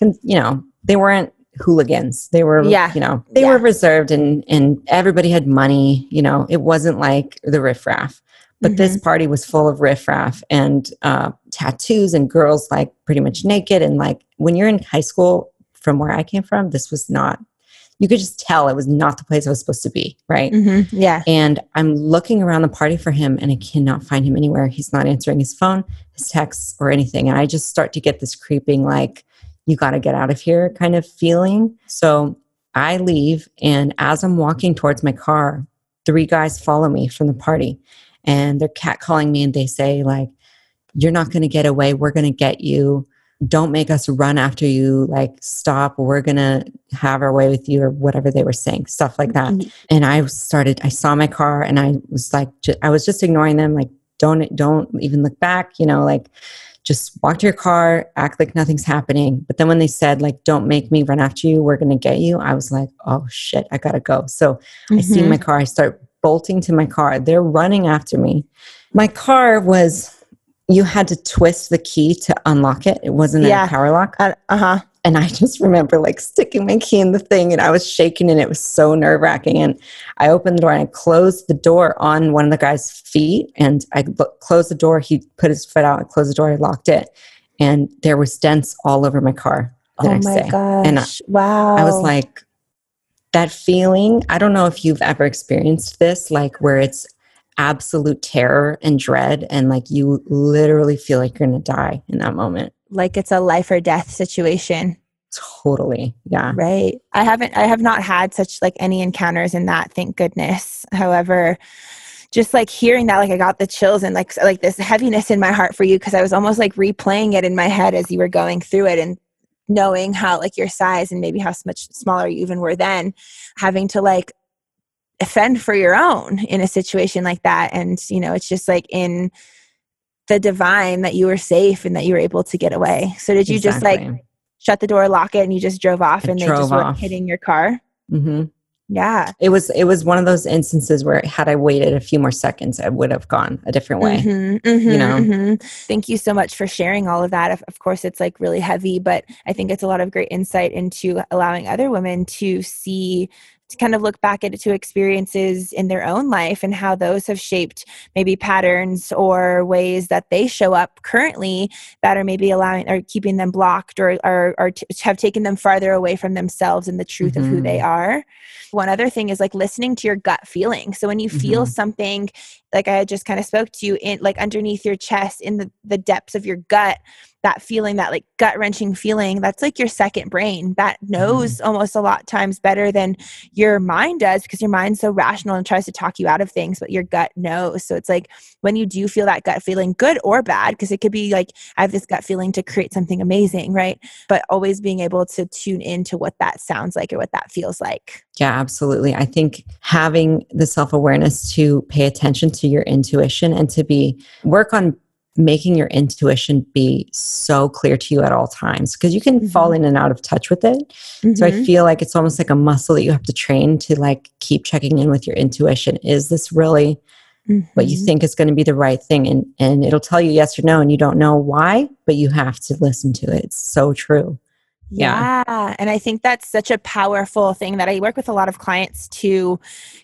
[SPEAKER 2] you know, they weren't hooligans. They were,
[SPEAKER 1] Yeah.
[SPEAKER 2] you know, they
[SPEAKER 1] Yeah.
[SPEAKER 2] were reserved and, and everybody had money. You know, it wasn't like the riffraff. But this
[SPEAKER 1] Mm-hmm.
[SPEAKER 2] party was full of riffraff and uh, tattoos and girls like pretty much naked. And like when you're in high school, from where I came from, this was not, you could just tell it was not the place I was supposed to be. Right.
[SPEAKER 1] Mhm. Yeah.
[SPEAKER 2] And I'm looking around the party for him and I cannot find him anywhere. He's not answering his phone, his texts, or anything. And I just start to get this creeping, like, you got to get out of here kind of feeling. So I leave. And as I'm walking towards my car, three guys follow me from the party and they're catcalling me and they say, like, you're not going to get away. We're going to get you. Don't make us run after you. Like, stop. We're going to have our way with you, or whatever they were saying, stuff like that mm-hmm. and I started. I saw my car, and I was like, I was just ignoring them. Like, don't don't even look back. You know, like just walk to your car, act like nothing's happening. But then when they said like, don't make me run after you, we're gonna get you. I was like, oh shit, I gotta go. So I see my mm-hmm. car. I start bolting to my car. They're running after me. My car was. You had to twist the key to unlock it. It wasn't
[SPEAKER 1] Yeah.
[SPEAKER 2] a power lock.
[SPEAKER 1] Uh huh.
[SPEAKER 2] And I just remember like sticking my key in the thing and I was shaking and it was so nerve wracking. And I opened the door and I closed the door on one of the guy's feet and I closed the door. He put his foot out, and closed the door, I locked it. And there was dents all over my car the
[SPEAKER 1] Oh my
[SPEAKER 2] day.
[SPEAKER 1] gosh.
[SPEAKER 2] And I-
[SPEAKER 1] wow.
[SPEAKER 2] I was like, that feeling, I don't know if you've ever experienced this, like where it's absolute terror and dread and like you literally feel like you're going to die in that moment.
[SPEAKER 1] Like it's a life or death situation.
[SPEAKER 2] Totally. Yeah.
[SPEAKER 1] Right. I haven't I have not had such like any encounters in that, thank goodness. However, just like hearing that like I got the chills and like like this heaviness in my heart for you because I was almost like replaying it in my head as you were going through it and knowing how like your size and maybe how much smaller you even were then having to like fend for your own in a situation like that and you know it's just like in the divine that you were safe and that you were able to get away so did you just like shut the door, lock it, and you just drove off,
[SPEAKER 2] I
[SPEAKER 1] and they
[SPEAKER 2] drove
[SPEAKER 1] just weren't hitting your car.
[SPEAKER 2] hmm
[SPEAKER 1] Yeah.
[SPEAKER 2] It was it was one of those instances where had I waited a few more seconds, I would have gone a different way.
[SPEAKER 1] Mhm, mhm,
[SPEAKER 2] know?
[SPEAKER 1] mhm. Thank you so much for sharing all of that. Of, of course, it's like really heavy, but I think it's a lot of great insight into allowing other women to see. To kind of look back into experiences in their own life and how those have shaped maybe patterns or ways that they show up currently that are maybe allowing or keeping them blocked or, or, or t- have taken them farther away from themselves and the truth of who they are. One other thing is like listening to your gut feeling. So when you feel
[SPEAKER 2] Mhm.
[SPEAKER 1] something like I just kind of spoke to you in like underneath your chest in the, the depths of your gut, that feeling, that like gut wrenching feeling, that's like your second brain that mm-hmm. knows almost a lot times better than your mind does because your mind's so rational and tries to talk you out of things, but your gut knows. So it's like when you do feel that gut feeling, good or bad, because it could be like, I have this gut feeling to create something amazing, right? But always being able to tune into what that sounds like or what that feels like.
[SPEAKER 2] Yeah, absolutely. I think having the self awareness to pay attention to your intuition and to be work on making your intuition be so clear to you at all times because you can fall in and out of touch with it. So I
[SPEAKER 1] Mhm.
[SPEAKER 2] feel like it's almost like a muscle that you have to train to like keep checking in with your intuition. Is this really what you
[SPEAKER 1] Mhm.
[SPEAKER 2] think is going to be the right thing? And and it'll tell you yes or no, and you don't know why, but you have to listen to it. It's so true. Yeah.
[SPEAKER 1] Yeah. And I think that's such a powerful thing that I work with a lot of clients to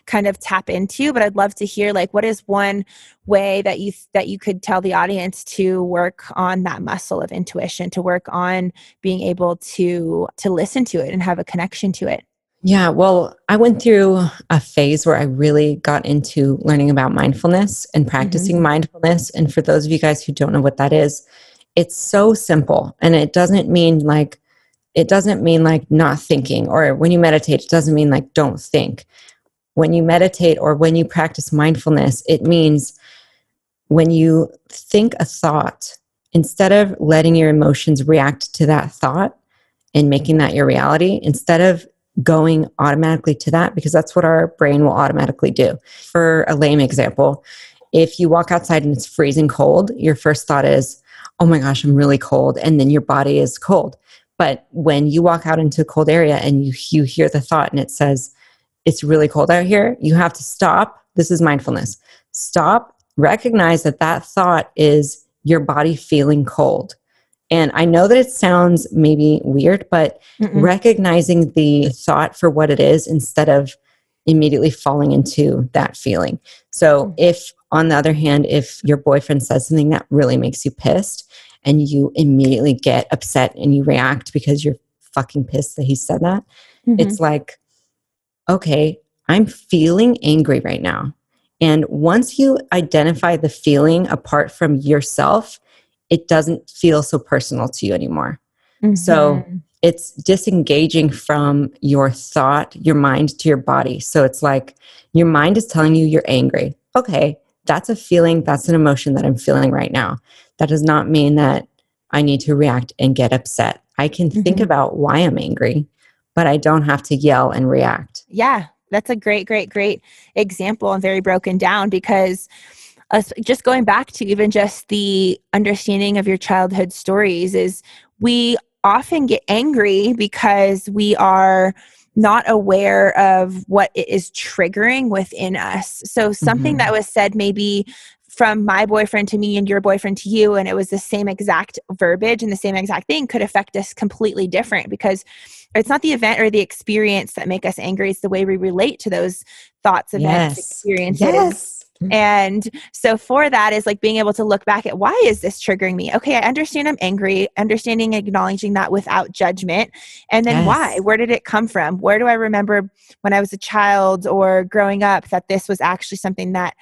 [SPEAKER 1] kind of tap into, but I'd love to hear like what is one way that you that you could tell the audience to work on that muscle of intuition, to work on being able to to listen to it and have a connection to it.
[SPEAKER 2] Yeah, well, I went through a phase where I really got into learning about mindfulness and mm-hmm. practicing mindfulness. And for those of you guys who don't know what that is, it's so simple. And it doesn't mean like, it doesn't mean like not thinking, or when you meditate, it doesn't mean like don't think. When you meditate or when you practice mindfulness, it means when you think a thought, instead of letting your emotions react to that thought and making that your reality, instead of going automatically to that because that's what our brain will automatically do. For a lame example, if you walk outside and it's freezing cold, your first thought is, oh my gosh, I'm really cold. And then your body is cold. But when you walk out into a cold area and you, you hear the thought and it says, it's really cold out here, you have to stop. This is mindfulness. Stop, recognize that that thought is your body feeling cold. And I know that it sounds maybe weird, but Mm-mm. recognizing the thought for what it is instead of immediately falling into that feeling. So, mm-hmm. if on the other hand, if your boyfriend says something that really makes you pissed and you immediately get upset and you react because you're fucking pissed that he said that, mm-hmm. it's like, okay, I'm feeling angry right now. And once you identify the feeling apart from yourself, it doesn't feel so personal to you anymore. Mm-hmm. So it's disengaging from your thought, your mind to your body. So it's like your mind is telling you you're angry. Okay, that's a feeling, that's an emotion that I'm feeling right now. That does not mean that I need to react and get upset. I can mm-hmm. think about why I'm angry, but I don't have to yell and react.
[SPEAKER 1] Yeah, that's a great, great, great example and very broken down because uh, just going back to even just the understanding of your childhood stories is we often get angry because we are not aware of what it is triggering within us. So, something mm-hmm. that was said maybe from my boyfriend to me and your boyfriend to you, and it was the same exact verbiage and the same exact thing could affect us completely different because it's not the event or the experience that make us angry, it's the way we relate to those thoughts, events, yes. experiences. Yes. And so for that is like being able to look back at why is this triggering me? Okay, I understand I'm angry, understanding acknowledging that without judgment. And then yes. why? Where did it come from? Where do I remember when I was a child or growing up that this was actually something that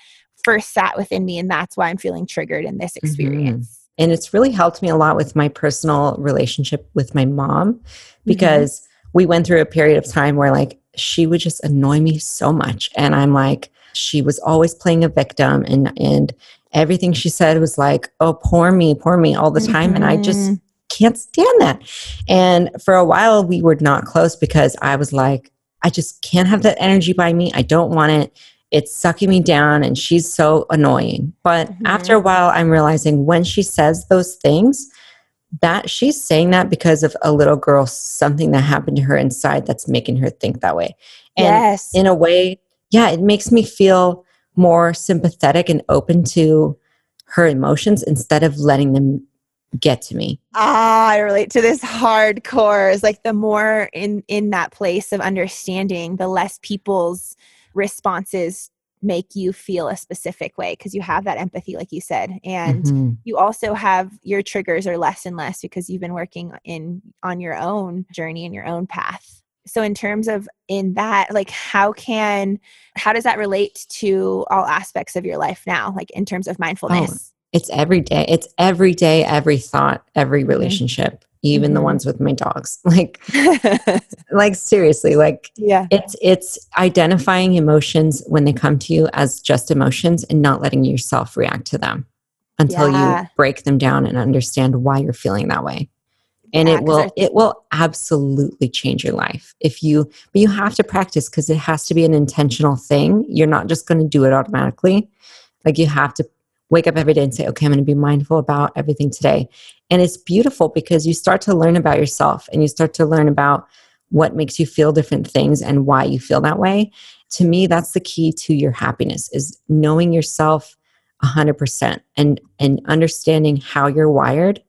[SPEAKER 1] first sat within me and that's why I'm feeling triggered in this mm-hmm. experience. Mm-hmm.
[SPEAKER 2] And it's really helped me a lot with my personal relationship with my mom mm-hmm. because mm-hmm. we went through a period of time where like she would just annoy me so much and I'm like she was always playing a victim and and everything she said was like oh poor me poor me all the time mm-hmm. and i just mm-hmm. can't stand that and for a while we were not close because i was like i just can't have that energy by me i don't want it it's sucking me down and she's so annoying but mm-hmm. after a while i'm realizing when she says those things that she's saying that because of a little girl something that happened to her inside that's making her think that way and yes. in a way yeah, it makes me feel more sympathetic and open to her emotions instead of letting them get to me.
[SPEAKER 1] Ah, I relate to this hardcore. Is like the more in in that place of understanding, the less people's responses make you feel a specific way because you have that empathy like you said and mm-hmm. you also have your triggers are less and less because you've been working in on your own journey and your own path so in terms of in that like how can how does that relate to all aspects of your life now like in terms of oh, mindfulness
[SPEAKER 2] oh, it's every day it's every day every thought every mm-hmm. relationship mm-hmm. even mm-hmm. the ones with my dogs like like seriously like yeah it's it's identifying emotions when they come to you as just emotions and not letting yourself react to them until yeah. you break them down and understand why you're feeling that way and yeah, it will it will absolutely change your life if you but you have to practice because it has to be an intentional thing. You're not just going to do it automatically. Like you have to wake up every day and say okay i'm going to be mindful about everything today. And it's beautiful because you start to learn about yourself and you start to learn about what makes you feel different things and why you feel that way. To me that's the key to your happiness is knowing yourself 100% and and understanding how you're wired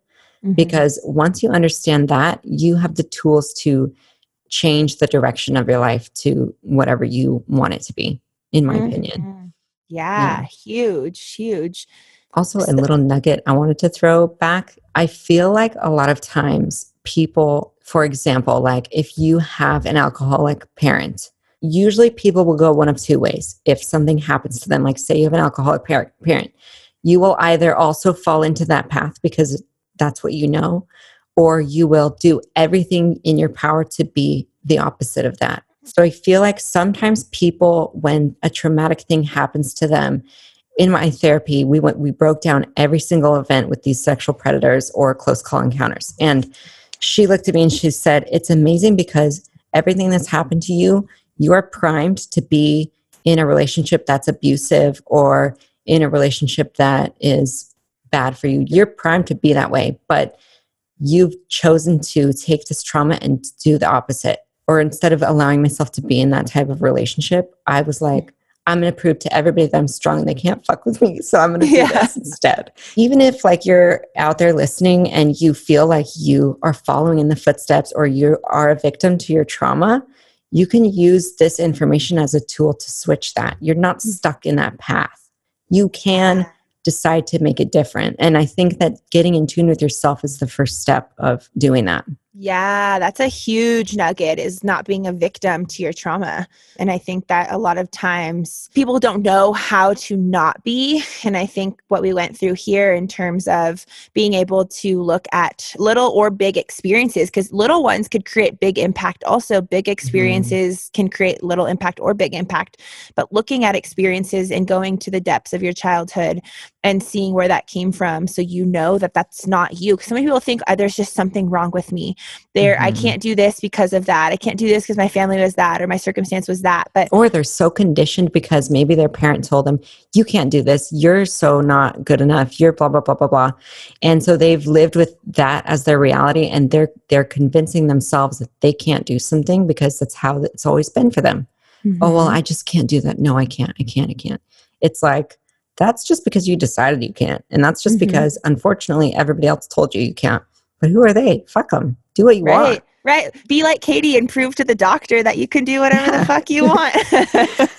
[SPEAKER 2] Mm-hmm. Because once you understand that, you have the tools to change the direction of your life to whatever you want it to be, in my mm-hmm. opinion.
[SPEAKER 1] Yeah, yeah, huge, huge.
[SPEAKER 2] Also, a little nugget I wanted to throw back. I feel like a lot of times people, for example, like if you have an alcoholic parent, usually people will go one of two ways. If something happens to them, like say you have an alcoholic parent, parent you will either also fall into that path because that's what you know, or you will do everything in your power to be the opposite of that. So I feel like sometimes people, when a traumatic thing happens to them, in my therapy, we went we broke down every single event with these sexual predators or close call encounters. And she looked at me and she said, It's amazing because everything that's happened to you, you are primed to be in a relationship that's abusive or in a relationship that is bad for you. You're primed to be that way, but you've chosen to take this trauma and do the opposite. Or instead of allowing myself to be in that type of relationship, I was like, I'm going to prove to everybody that I'm strong and they can't fuck with me. So I'm going to do yeah. this instead. Even if like you're out there listening and you feel like you are following in the footsteps or you are a victim to your trauma, you can use this information as a tool to switch that. You're not mm. stuck in that path. You can decide to make it different. And I think that getting in tune with yourself is the first step of doing that.
[SPEAKER 1] Yeah, that's a huge nugget is not being a victim to your trauma. And I think that a lot of times people don't know how to not be. And I think what we went through here in terms of being able to look at little or big experiences, because little ones could create big impact. Also, big mm-hmm. experiences mm-hmm. can create little impact or big impact. But looking at experiences and going to the depths of your childhood and seeing where that came from so you know that that's not you. Because so many people think oh, there's just something wrong with me there mm-hmm. i can't do this because of that. I can't do this because my family was that or my circumstance was that but
[SPEAKER 2] or they're so conditioned because maybe their parent told them you can't do this. You're so not good enough. You're blah blah blah blah blah. And so they've lived with that as their reality and they're they're convincing themselves that they can't do something because that's how it's always been for them. Mm-hmm. oh well i just can't do that. No i can't. I can't. I can't. It's like that's just because you decided you can't. And that's just mm-hmm. because unfortunately everybody else told you you can't. But who are they? Fuck them do what you
[SPEAKER 1] right.
[SPEAKER 2] want.
[SPEAKER 1] Right. Be like Katie and prove to the doctor that you can do whatever the fuck you want.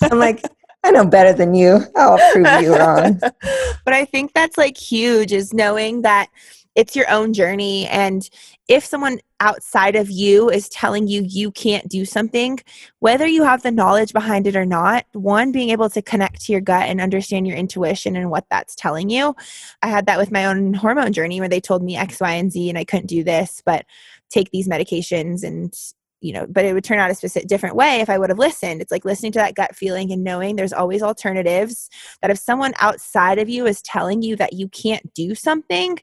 [SPEAKER 2] I'm like, I know better than you. I'll prove you wrong.
[SPEAKER 1] but I think that's like huge is knowing that it's your own journey. And if someone outside of you is telling you you can't do something, whether you have the knowledge behind it or not, one, being able to connect to your gut and understand your intuition and what that's telling you. I had that with my own hormone journey where they told me X, Y, and Z and I couldn't do this, but take these medications and you know, but it would turn out a specific different way if I would have listened. It's like listening to that gut feeling and knowing there's always alternatives. That if someone outside of you is telling you that you can't do something,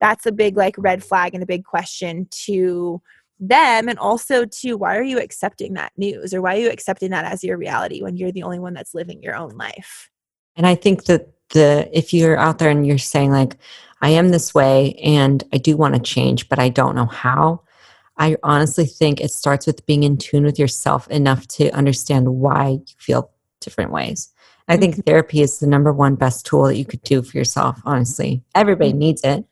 [SPEAKER 1] that's a big like red flag and a big question to them and also to why are you accepting that news or why are you accepting that as your reality when you're the only one that's living your own life
[SPEAKER 2] and i think that the if you're out there and you're saying like i am this way and i do want to change but i don't know how i honestly think it starts with being in tune with yourself enough to understand why you feel different ways i think mm-hmm. therapy is the number one best tool that you could do for yourself honestly everybody mm-hmm. needs it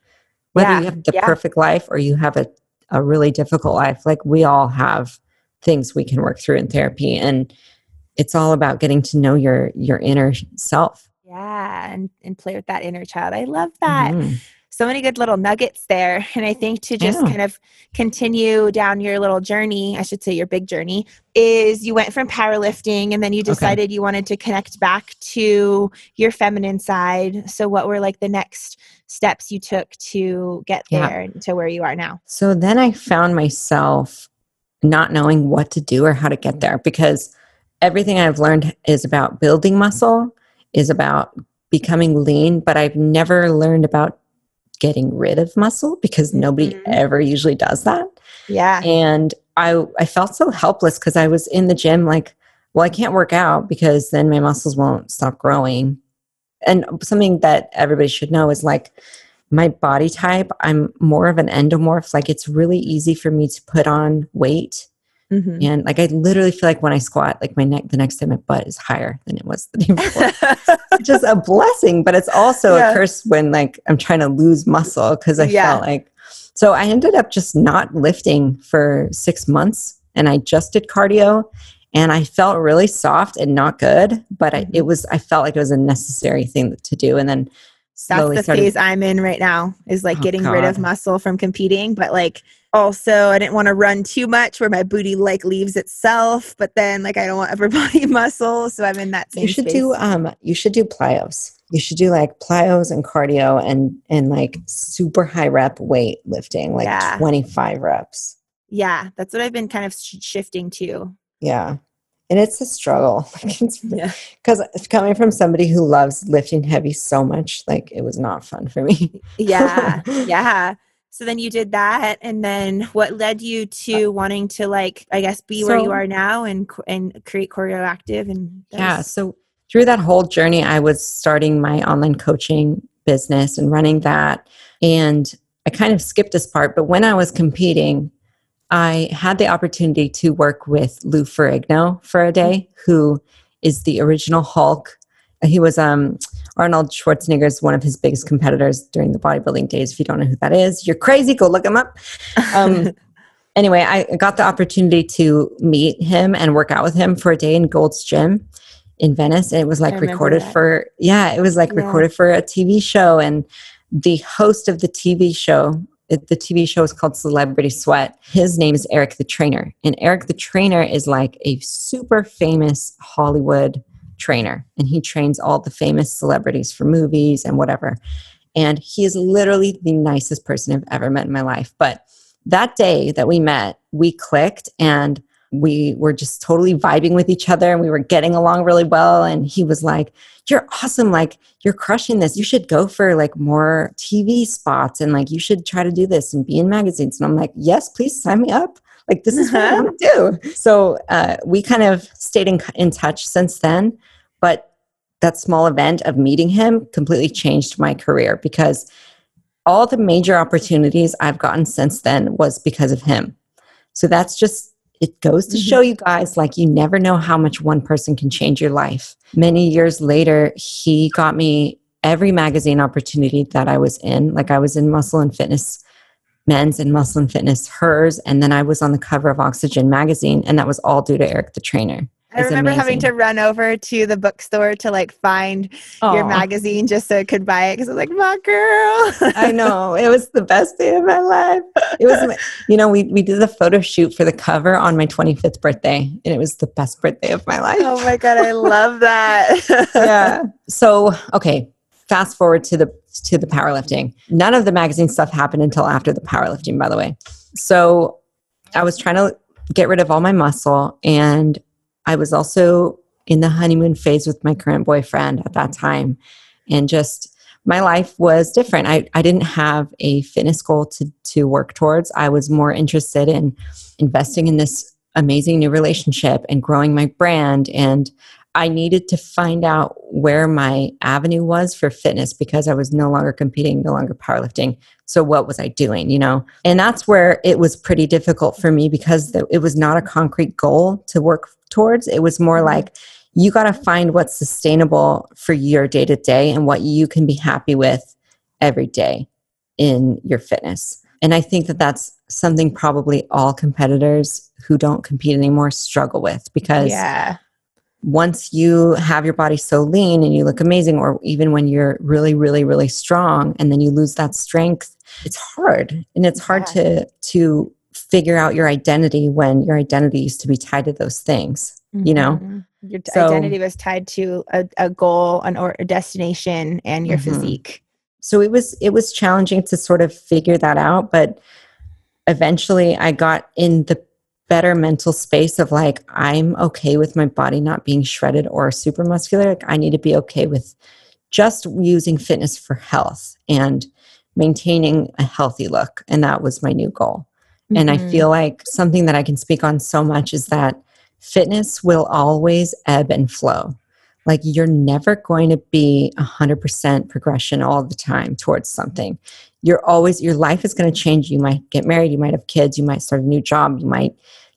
[SPEAKER 2] whether yeah. you have the yeah. perfect life or you have a, a really difficult life like we all have things we can work through in therapy and it's all about getting to know your your inner self
[SPEAKER 1] yeah and, and play with that inner child i love that mm-hmm so many good little nuggets there. And I think to just kind of continue down your little journey, I should say your big journey, is you went from powerlifting and then you decided okay. you wanted to connect back to your feminine side. So, what were like the next steps you took to get there yeah. to where you are now?
[SPEAKER 2] So, then I found myself not knowing what to do or how to get there because everything I've learned is about building muscle, is about becoming lean, but I've never learned about getting rid of muscle because nobody mm-hmm. ever usually does that.
[SPEAKER 1] Yeah.
[SPEAKER 2] And I I felt so helpless because I was in the gym like, well, I can't work out because then my muscles won't stop growing. And something that everybody should know is like my body type, I'm more of an endomorph. Like it's really easy for me to put on weight Mm-hmm. And like I literally feel like when I squat, like my neck the next day my butt is higher than it was the day before. just a blessing, but it's also yeah. a curse when like I'm trying to lose muscle because I yeah. felt like so I ended up just not lifting for six months and I just did cardio and I felt really soft and not good, but I, it mm-hmm. was I felt like it was a necessary thing to do. And then
[SPEAKER 1] that's the started, phase I'm in right now is like oh, getting God. rid of muscle from competing, but like also I didn't want to run too much where my booty like leaves itself, but then like I don't want upper body muscle, so I'm in that same.
[SPEAKER 2] You should
[SPEAKER 1] space.
[SPEAKER 2] do um you should do plyos. You should do like plyos and cardio and and like super high rep weight lifting, like yeah. 25 reps.
[SPEAKER 1] Yeah, that's what I've been kind of sh- shifting to.
[SPEAKER 2] Yeah and it's a struggle because yeah. coming from somebody who loves lifting heavy so much like it was not fun for me
[SPEAKER 1] yeah yeah so then you did that and then what led you to uh, wanting to like i guess be so, where you are now and and create choreoactive and
[SPEAKER 2] yeah so through that whole journey i was starting my online coaching business and running that. And I kind of skipped this part, but when I was competing, I had the opportunity to work with Lou Ferrigno for a day, who is the original Hulk. He was um, Arnold Schwarzenegger is one of his biggest competitors during the bodybuilding days. If you don't know who that is, you're crazy. Go look him up. Um, anyway, I got the opportunity to meet him and work out with him for a day in Gold's Gym in Venice. And it was like recorded that. for, yeah, it was like yeah. recorded for a TV show. And the host of the TV show, it, the TV show is called Celebrity Sweat. His name is Eric the Trainer. And Eric the Trainer is like a super famous Hollywood trainer. And he trains all the famous celebrities for movies and whatever. And he is literally the nicest person I've ever met in my life. But that day that we met, we clicked and we were just totally vibing with each other and we were getting along really well and he was like you're awesome like you're crushing this you should go for like more tv spots and like you should try to do this and be in magazines and i'm like yes please sign me up like this is what i want to do so uh, we kind of stayed in, in touch since then but that small event of meeting him completely changed my career because all the major opportunities i've gotten since then was because of him so that's just it goes to mm-hmm. show you guys like you never know how much one person can change your life. Many years later, he got me every magazine opportunity that I was in. Like I was in Muscle and Fitness Men's and Muscle and Fitness Hers, and then I was on the cover of Oxygen magazine, and that was all due to Eric the trainer.
[SPEAKER 1] I remember amazing. having to run over to the bookstore to like find Aww. your magazine just so I could buy it because I was like, my girl.
[SPEAKER 2] I know. It was the best day of my life. It was, you know, we, we did the photo shoot for the cover on my 25th birthday, and it was the best birthday of my life.
[SPEAKER 1] Oh my God. I love that.
[SPEAKER 2] yeah. So, okay. Fast forward to the to the powerlifting. None of the magazine stuff happened until after the powerlifting, by the way. So I was trying to get rid of all my muscle and I was also in the honeymoon phase with my current boyfriend at that time. And just my life was different. I, I didn't have a fitness goal to, to work towards. I was more interested in investing in this amazing new relationship and growing my brand. And I needed to find out where my avenue was for fitness because I was no longer competing, no longer powerlifting. So, what was I doing, you know? And that's where it was pretty difficult for me because it was not a concrete goal to work towards. It was more mm-hmm. like you got to find what's sustainable for your day to day and what you can be happy with every day in your fitness. And I think that that's something probably all competitors who don't compete anymore struggle with because yeah. Once you have your body so lean and you look amazing, or even when you're really, really, really strong and then you lose that strength, it's hard. And it's hard to to figure out your identity when your identity used to be tied to those things mm-hmm. you know
[SPEAKER 1] mm-hmm. your so, identity was tied to a, a goal an or a destination and your mm-hmm. physique
[SPEAKER 2] so it was it was challenging to sort of figure that out but eventually i got in the better mental space of like i'm okay with my body not being shredded or super muscular like i need to be okay with just using fitness for health and maintaining a healthy look and that was my new goal Mm-hmm. And I mm-hmm. feel like something that I can speak on so much is that fitness will always ebb and flow. Like you're never going to be 100% progression all the time towards something. You're always, your life is going to change. You might get married, you might have kids, you might start a new job, you might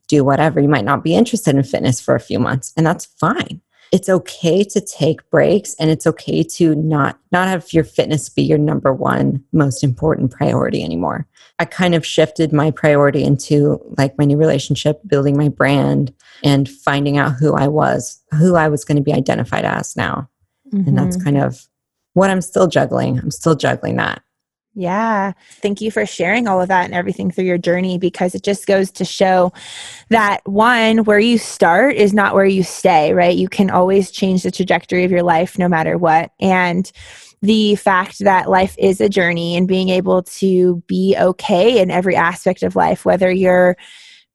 [SPEAKER 2] do whatever. You might not be interested in fitness for a few months, and that's fine it's okay to take breaks and it's okay to not not have your fitness be your number one most important priority anymore i kind of shifted my priority into like my new relationship building my brand and finding out who i was who i was going to be identified as now mm-hmm. and that's mm-hmm. kind of what i'm still juggling i'm still juggling that
[SPEAKER 1] yeah. Thank you for sharing all of that and everything through your journey because it just goes to show that one, where you start is not where you stay, right? You can always change the trajectory of your life no matter what. And the fact that life is a journey and being able to be okay in every aspect of life, whether you're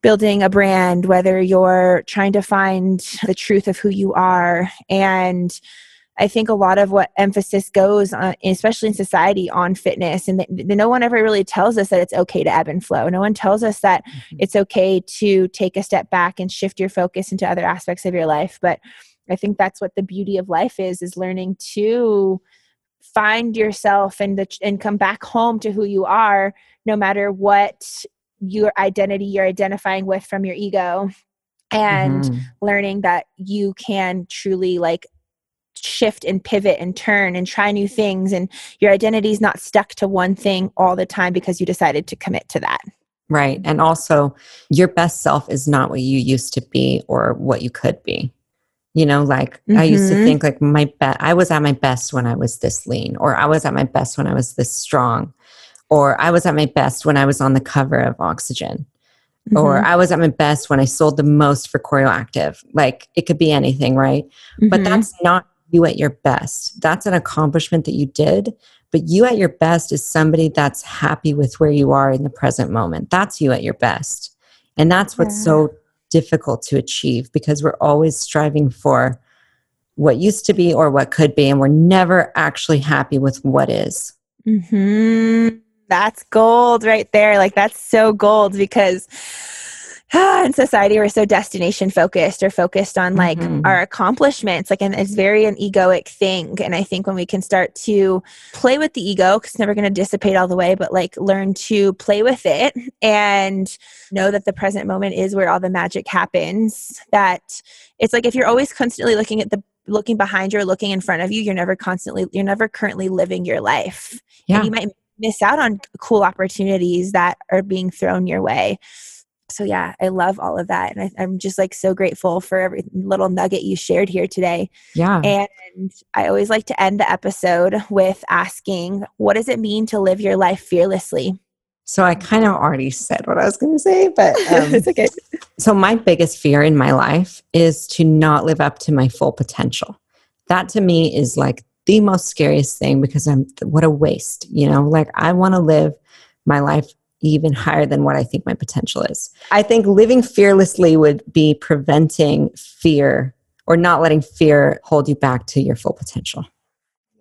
[SPEAKER 1] building a brand, whether you're trying to find the truth of who you are and I think a lot of what emphasis goes on, especially in society, on fitness, and no one ever really tells us that it's okay to ebb and flow. No one tells us that mm-hmm. it's okay to take a step back and shift your focus into other aspects of your life. But I think that's what the beauty of life is: is learning to find yourself and the, and come back home to who you are no matter what your identity you're identifying with from your ego and mm-hmm. learning that you can truly like shift and pivot and turn and try new things and your identity is not stuck to one thing all the time because you decided to commit to that
[SPEAKER 2] right and also your best self is not what you used to be or what you could be you know like mm-hmm. i used to mm-hmm. think like my best i was at my best when i was this lean or i was at my best when i was this strong or i was at my best when i was on the cover of oxygen mm-hmm. or i was at my best when i sold the most for choreoactive like it could be anything right mm-hmm. but that's not you at your best that's an accomplishment that you did but you at your best is somebody that's happy with where you are in the present moment that's you at your best and that's what's yeah. so difficult to achieve because we're always striving for what used to be or what could be, and we're never actually happy with what is.
[SPEAKER 1] Mm-hmm. That's gold right there. Like, that's so gold because in society we're so destination focused or focused on like mm-hmm. our accomplishments like and it's very an egoic thing and i think when we can start to play with the ego because it's never going to dissipate all the way but like learn to play with it and know that the present moment is where all the magic happens that it's like if you're always constantly looking at the looking behind you or looking in front of you you're never constantly you're never currently living your life yeah. and you might miss out on cool opportunities that are being thrown your way so yeah i love all of that and I, am just like so grateful for every little nugget you shared here today.
[SPEAKER 2] Yeah.
[SPEAKER 1] And i always like to end the episode with asking what does it mean to live your life fearlessly?
[SPEAKER 2] So i kind of already said what i was going to say but um, it's okay. so my biggest fear in my life is to not live up to my full potential. That to me is like the most scariest thing because i'm what a waste you know? Like i want to live my life even higher than what I think my potential is. I think living fearlessly would be preventing fear or not letting fear hold you back to your full potential.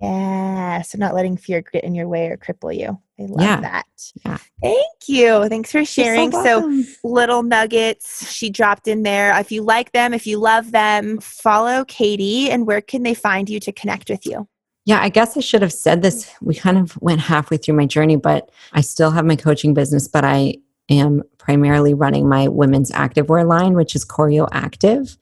[SPEAKER 1] Yeah. So not letting fear get in your way or cripple you. I love yeah. that. Yeah. Thank you. Thanks for sharing. So, so, little nuggets she dropped in there. If you like them, if you love them, follow Katie and where can they find you to connect with you?
[SPEAKER 2] Yeah, I guess I should have said this. We kind of went halfway through my journey, but I still have my coaching business, but I am primarily running my women's activewear line, which is Choreo Active.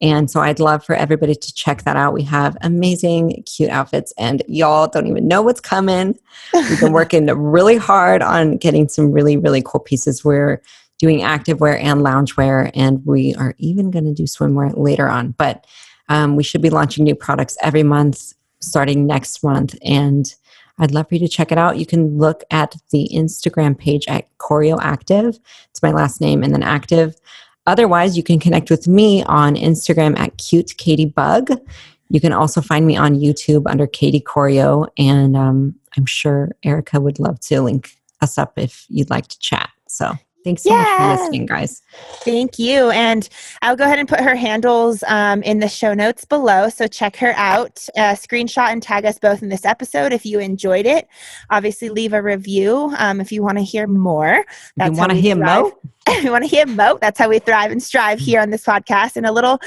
[SPEAKER 2] And so I'd love for everybody to check that out. We have amazing, cute outfits, and y'all don't even know what's coming. We've been working really hard on getting some really, really cool pieces. We're doing activewear and loungewear, and we are even going to do swimwear later on. But um, we should be launching new products every month starting next month. And I'd love for you to check it out. You can look at the Instagram page at Choreo Active. It's my last name and then active. Otherwise, you can connect with me on Instagram at cute Katie Bug. You can also find me on YouTube under Katie Choreo, and um, I'm sure Erica would love to link us up if you'd like to chat. So Thanks so yeah. much for listening, guys.
[SPEAKER 1] Thank you. And I'll go ahead and put her handles um, in the show notes below. So check her out. Uh, screenshot and tag us both in this episode if you enjoyed it. Obviously, leave a review um, if you want to hear more.
[SPEAKER 2] That's you want to hear more?
[SPEAKER 1] we want to hear mo. That's how we thrive and strive here on this podcast. And a little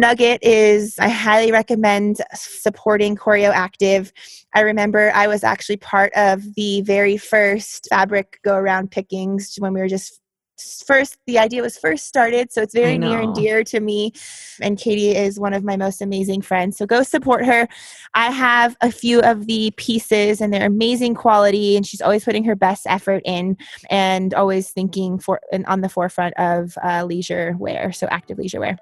[SPEAKER 1] nugget is I highly recommend supporting Choreo Active. I remember I was actually part of the very first fabric go around pickings when we were just first the idea was first started so it's very near and dear to me and katie is one of my most amazing friends so go support her. I have a few of the pieces and they're amazing quality and she's always putting her best effort in and always thinking for and on the forefront of uh, leisure wear so active leisure wear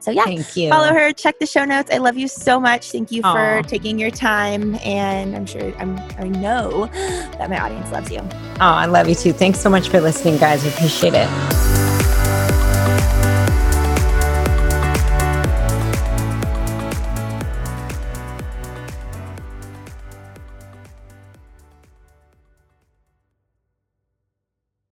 [SPEAKER 1] so yeah,
[SPEAKER 2] thank you.
[SPEAKER 1] Follow her. Check the show notes. I love you so much. Thank you Aww. for taking your time, and I'm sure I'm I know that my audience loves you.
[SPEAKER 2] Oh, I love you too. Thanks so much for listening, guys. We appreciate it.